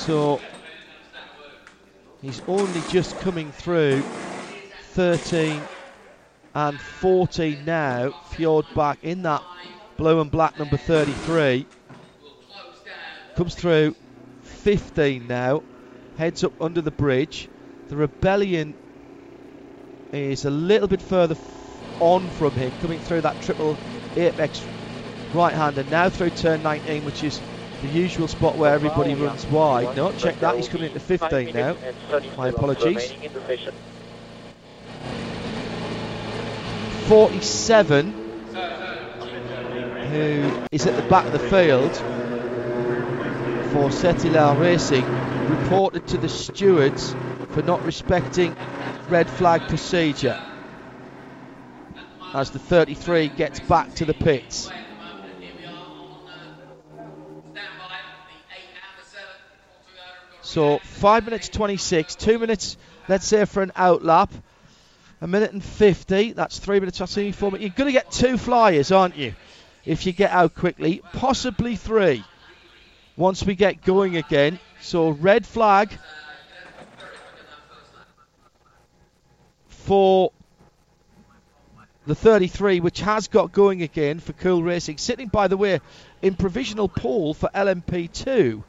So he's only just coming through 13 and 14 now. Fjord back in that blue and black number 33. Comes through 15 now. Heads up under the bridge. The Rebellion is a little bit further on from him, coming through that triple apex right hander. Now through turn 19, which is the usual spot where everybody runs wide. No, check that. He's coming into 15 now. My apologies. 47, who is at the back of the field for Cetilar Racing, reported to the stewards for not respecting red flag procedure as the 33 gets back to the pits. So 5 minutes 26, 2 minutes, let's say, for an out lap. A minute and 50, that's 3 minutes, that's only 4 minutes. You're going to get two flyers, aren't you? If you get out quickly, possibly three once we get going again. So red flag for the 33, which has got going again for Cool Racing. Sitting, by the way, in provisional pole for LMP2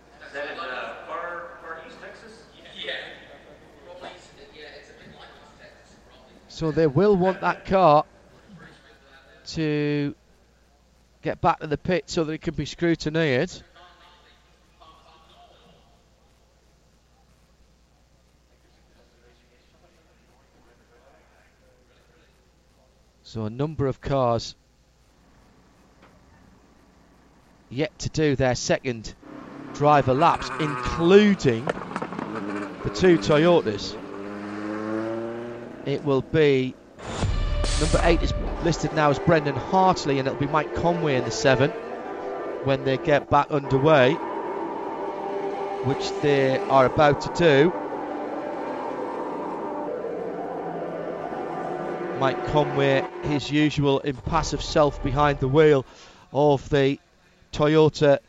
So they will want that car to get back to the pit so that it can be scrutinised. So a number of cars yet to do their second driver laps, including the two Toyotas it will be number eight is listed now as Brendan Hartley, and it'll be Mike Conway in the seven when they get back underway, which they are about to do. Mike Conway, his usual impassive self behind the wheel of the Toyota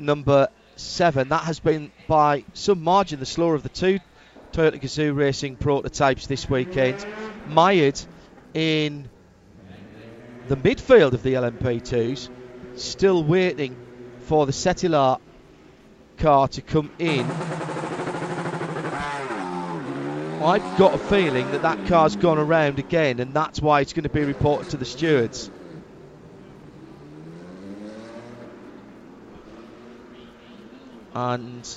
number seven. That has been by some margin the slower of the two Toyota Gazoo Racing prototypes this weekend. Mired in the midfield of the LMP2s, still waiting for the Cetilar car to come in. I've got a feeling that that car's gone around again, and that's why it's going to be reported to the stewards. And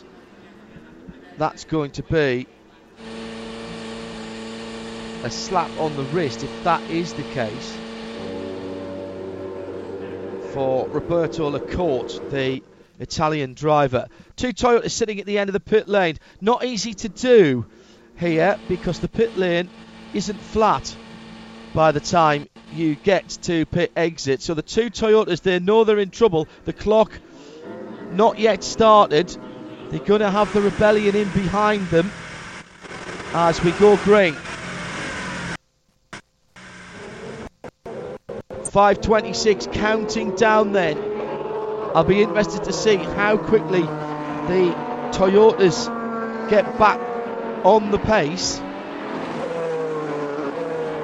that's going to be a slap on the wrist if that is the case for Roberto Lacorte, the Italian driver. Two Toyotas sitting at the end of the pit lane. Not easy to do here because the pit lane isn't flat by the time you get to pit exit. So the two Toyotas, they know they're in trouble. The clock not yet started. They're going to have the rebellion in behind them as we go green. 5.26 counting down then. I'll be interested to see how quickly the Toyotas get back on the pace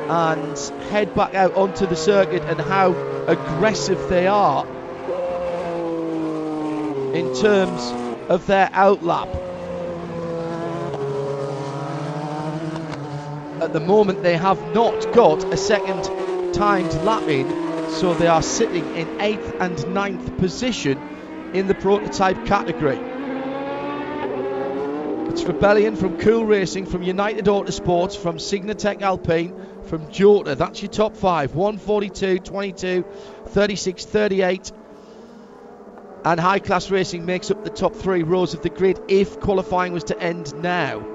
and head back out onto the circuit and how aggressive they are in terms of their outlap. At the moment, they have not got a second timed lap in, so they are sitting in 8th and 9th position in the prototype category. It's Rebellion from Cool Racing, from United Autosports, from Signatech Alpine, from Jota. That's your top five 142, 22, 36, 38. And High Class Racing makes up the top three rows of the grid if qualifying was to end now.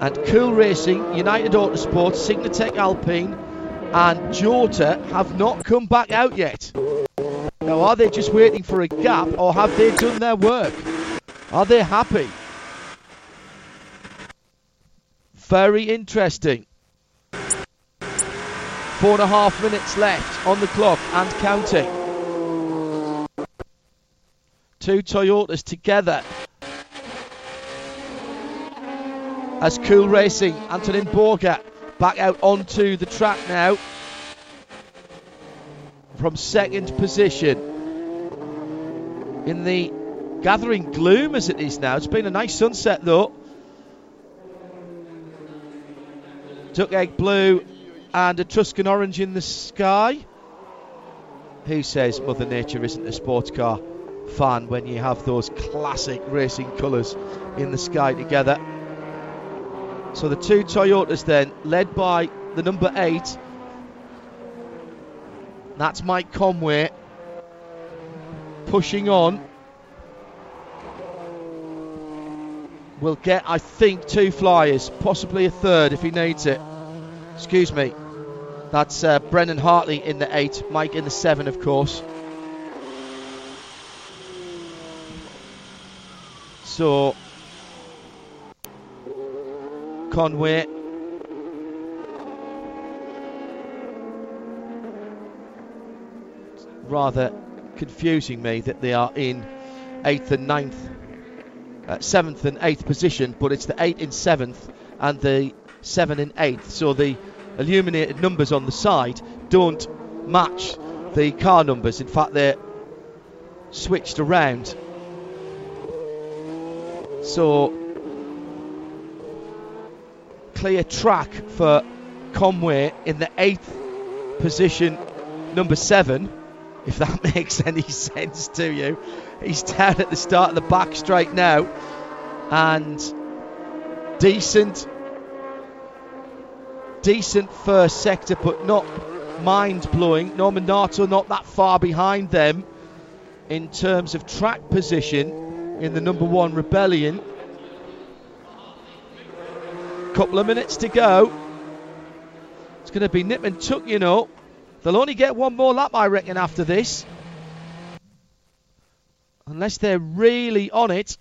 And Cool Racing, United Autosport, Signatech Alpine, and Jota have not come back out yet. Now, are they just waiting for a gap or have they done their work? Are they happy? Very interesting. Four and a half minutes left on the clock and counting. Two Toyotas together. As Cool Racing, Antonin Borga back out onto the track now from second position. In the gathering gloom as it is now. It's been a nice sunset though. Duck egg blue and Etruscan orange in the sky. Who says Mother Nature isn't a sports car fan when you have those classic racing colours in the sky together? So the two Toyotas then, led by the number eight that's Mike Conway pushing on. Will get, I think, two flyers, possibly a third if he needs it. Excuse me. That's uh, Brendan Hartley in the eight, Mike in the seven, of course. So Conway rather confusing me that they are in eighth and ninth, uh, seventh and eighth position, but it's the eight in seventh and the seven in eighth. So the illuminated numbers on the side don't match the car numbers. In fact, they're switched around. So clear track for Conway in the eighth position, number seven if that makes any sense to you. He's down at the start of the back straight now, and decent, decent first sector, but not mind blowing. Norman Nato not that far behind them in terms of track position in the number one Rebellion. Couple of minutes to go. It's going to be nip and tuck, you know. They'll only get one more lap, I reckon, after this. Unless they're really on it.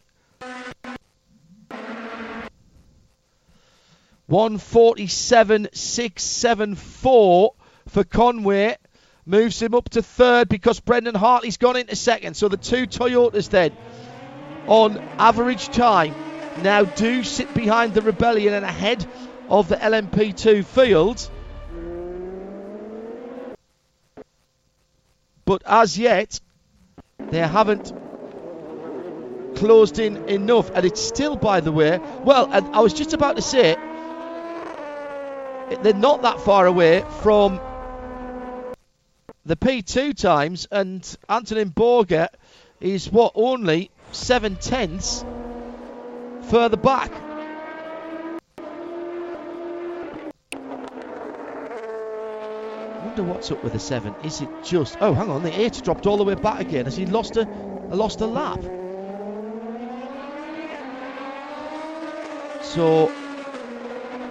147.674 for Conway. Moves him up to third because Brendan Hartley's gone into second. So the two Toyotas then on average time now do sit behind the Rebellion and ahead of the LMP2 field. But as yet, they haven't closed in enough. And it's still, by the way, well, and I was just about to say, they're not that far away from the P2 times, and Antonin Borga is what only seven tenths further back. wonder what's up with the seven. Is it just? Oh, hang on. The eight dropped all the way back again. Has he lost a, lost a lap? So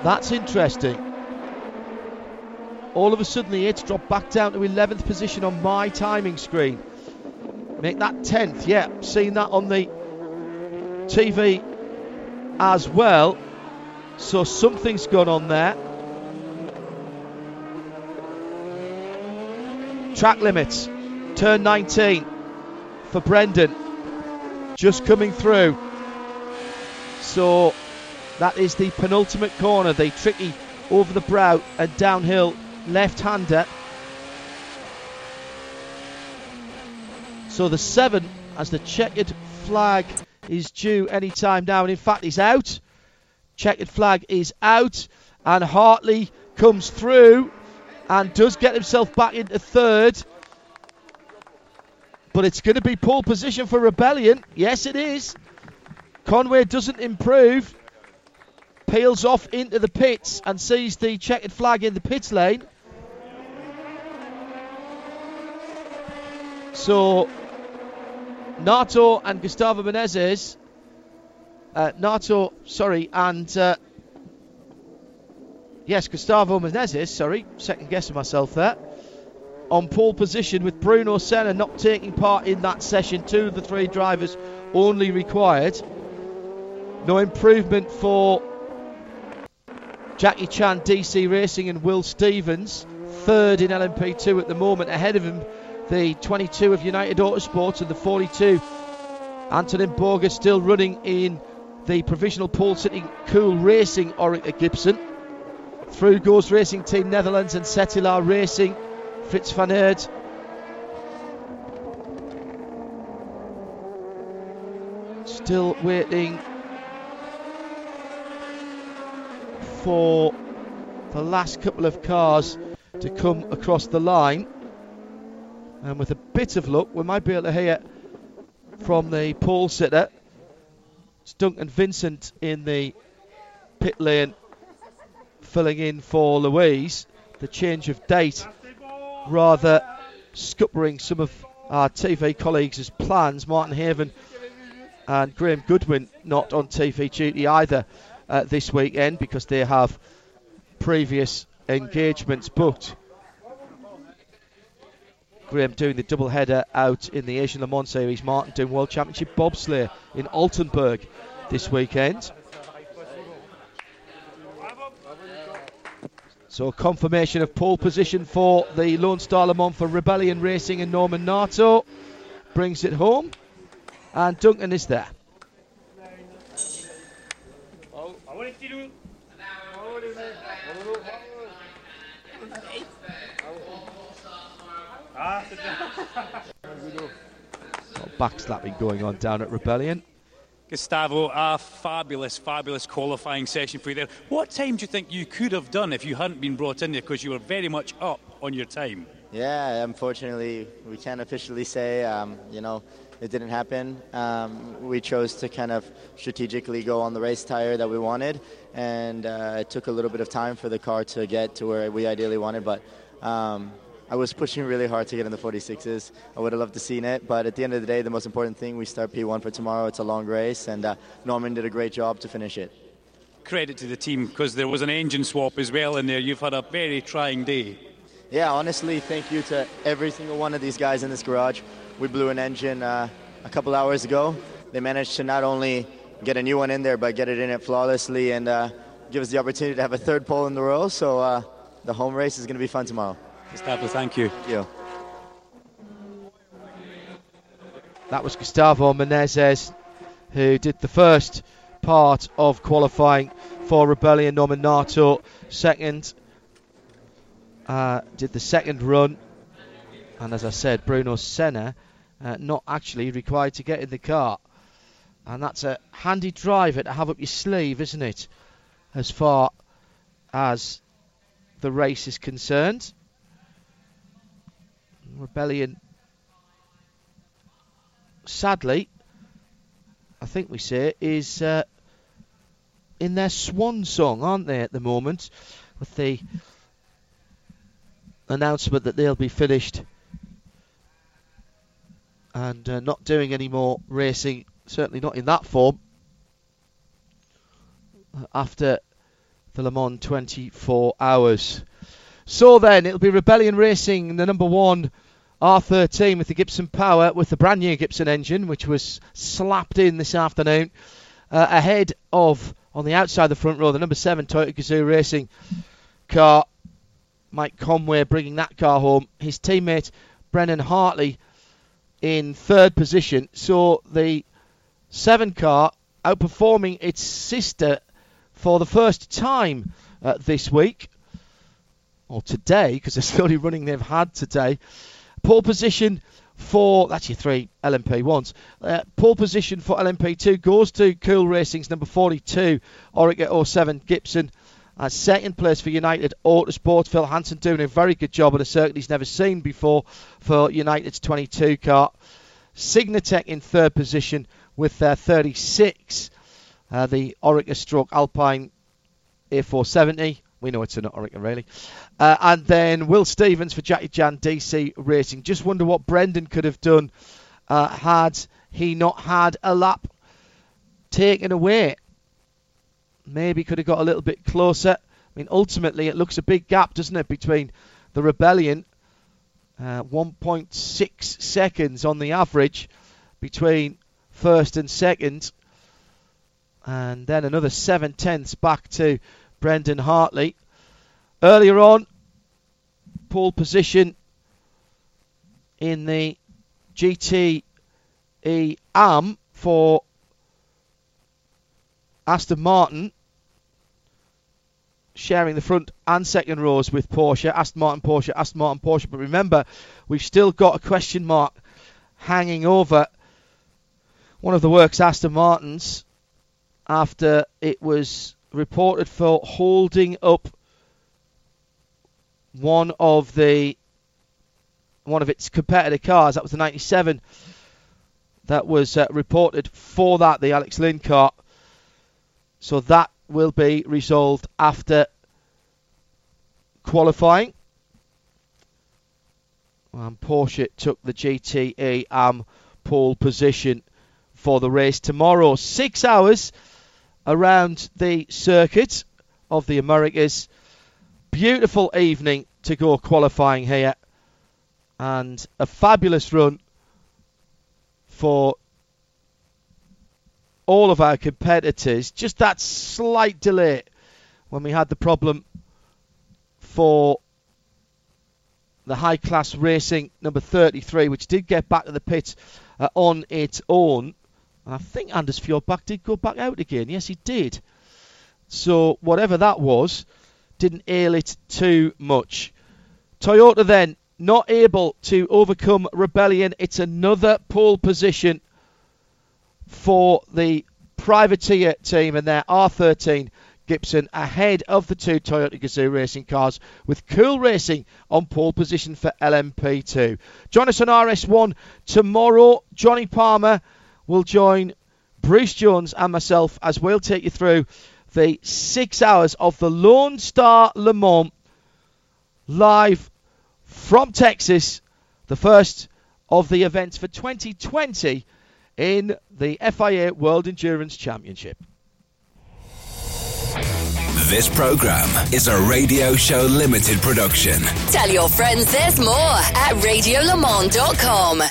that's interesting. All of a sudden, the eight dropped back down to 11th position on my timing screen. Make that 10th. Yeah, seen that on the TV as well. So something's gone on there. Track limits, turn 19 for Brendan, just coming through. So that is the penultimate corner, the tricky over the brow and downhill left-hander. So the seven, as the checkered flag is due any time now, and in fact he's out. Checkered flag is out, and Hartley comes through and does get himself back into third. But it's going to be pole position for Rebellion. Yes, it is. Conway doesn't improve. Peels off into the pits and sees the checkered flag in the pits lane. So, Nato and Gustavo Menezes. Uh, Nato, sorry, and uh, Yes, Gustavo Menezes, sorry, second guessing myself there. On pole position with Bruno Senna not taking part in that session. Two of the three drivers only required. No improvement for Jackie Chan, DC Racing, and Will Stevens. Third in LMP2 at the moment. Ahead of him, the 22 of United Autosports and the 42. Antonin Borga still running in the provisional pole sitting Cool Racing Oreca Gibson. Through goes Racing Team Netherlands and Cetilar Racing. Frits van Eerd. Still waiting for the last couple of cars to come across the line. And with a bit of luck, we might be able to hear from the pole sitter. It's Duncan Vincent in the pit lane filling in for Louise. The change of date rather scuppering some of our TV colleagues' plans. Martin Haven and Graham Goodwin not on TV duty either uh, this weekend because they have previous engagements booked. Graham doing the double header out in the Asian Le Mans Series. Martin doing World Championship bobsleigh in Altenburg this weekend. So confirmation of pole position for the Lone Star Le Mans for Rebellion Racing and Norman Nato. Brings it home. And Duncan is there. Backslapping going on down at Rebellion. Gustavo, a fabulous, fabulous qualifying session for you there. What time do you think you could have done if you hadn't been brought in there because you were very much up on your time? Yeah, unfortunately, we can't officially say, um, you know, it didn't happen. Um, we chose to kind of strategically go on the race tire that we wanted, and uh, it took a little bit of time for the car to get to where we ideally wanted, but um, I was pushing really hard to get in the 46s. I would have loved to seen it, but at the end of the day, the most important thing, we start P1 for tomorrow. It's a long race, and uh, Norman did a great job to finish it. Credit to the team because there was an engine swap as well in there. You've had a very trying day. Yeah, honestly, thank you to every single one of these guys in this garage. We blew an engine uh, a couple hours ago. They managed to not only get a new one in there, but get it in it flawlessly, and uh, give us the opportunity to have a third pole in the row. So uh, the home race is going to be fun tomorrow. Gustavo, thank you. Thank you. That was Gustavo Menezes, who did the first part of qualifying for Rebellion. Norman Nato, second, uh, did the second run. And as I said, Bruno Senna uh, not actually required to get in the car. And that's a handy driver to have up your sleeve, isn't it? As far as the race is concerned. Rebellion sadly, I think we say, is uh, in their swan song, aren't they, at the moment, with the announcement that they'll be finished and uh, not doing any more racing, certainly not in that form, after the Le Mans 24 hours. So then, it'll be Rebellion Racing, the number one R13 with the Gibson Power with the brand new Gibson engine, which was slapped in this afternoon. Uh, ahead of, on the outside of the front row, the number 7 Toyota Gazoo Racing car. Mike Conway bringing that car home. His teammate Brendan Hartley in third position. So the 7 car outperforming its sister for the first time uh, this week, or today, because it's the only running they've had today. Pole position for that's your three LMP ones. Uh, position for LMP2 goes to Cool Racing's number 42, Oreca 07 Gibson. Uh, second place for United Autosport. Phil Hanson doing a very good job on a circuit he's never seen before for United's 22 car. Signatech in third position with their 36. Uh, the Oreca stroke Alpine A470. We know it's an Oreca, really. Uh, and then Will Stevens for Jackie Chan DC Racing. Just wonder what Brendan could have done uh, had he not had a lap taken away. Maybe could have got a little bit closer. I mean, ultimately, it looks a big gap, doesn't it, between the Rebellion, uh, 1.6 seconds on the average between first and second, and then another seven tenths back to Brendan Hartley. Earlier on, pole position in the GTE AM for Aston Martin, sharing the front and second rows with Porsche. Aston Martin, Porsche, Aston Martin, Porsche. But remember, we've still got a question mark hanging over one of the works Aston Martins after it was reported for holding up one of the one of its competitor cars. That was the 97 that was uh, reported for that, the Alex Lynn car. So that will be resolved after qualifying. And Porsche took the GTE AM pole position for the race tomorrow. Six hours around the circuit of the Americas. Beautiful evening to go qualifying here, and a fabulous run for all of our competitors. Just that slight delay when we had the problem for the high class racing number 33, which did get back to the pit uh, on its own. And I think Anders Fjordbach did go back out again. Yes, he did. So whatever that was, didn't ail it too much. Toyota then not able to overcome Rebellion. It's another pole position for the privateer team and their R13 Gibson ahead of the two Toyota Gazoo racing cars with Cool Racing on pole position for LMP2. Join us on RS1 tomorrow. Johnny Palmer will join Bruce Jones and myself as we'll take you through the six hours of the Lone Star Le Mans live from Texas, the first of the events for 2020 in the FIA World Endurance Championship. This program is a Radio Show Limited production. Tell your friends there's more at radiolemans.com.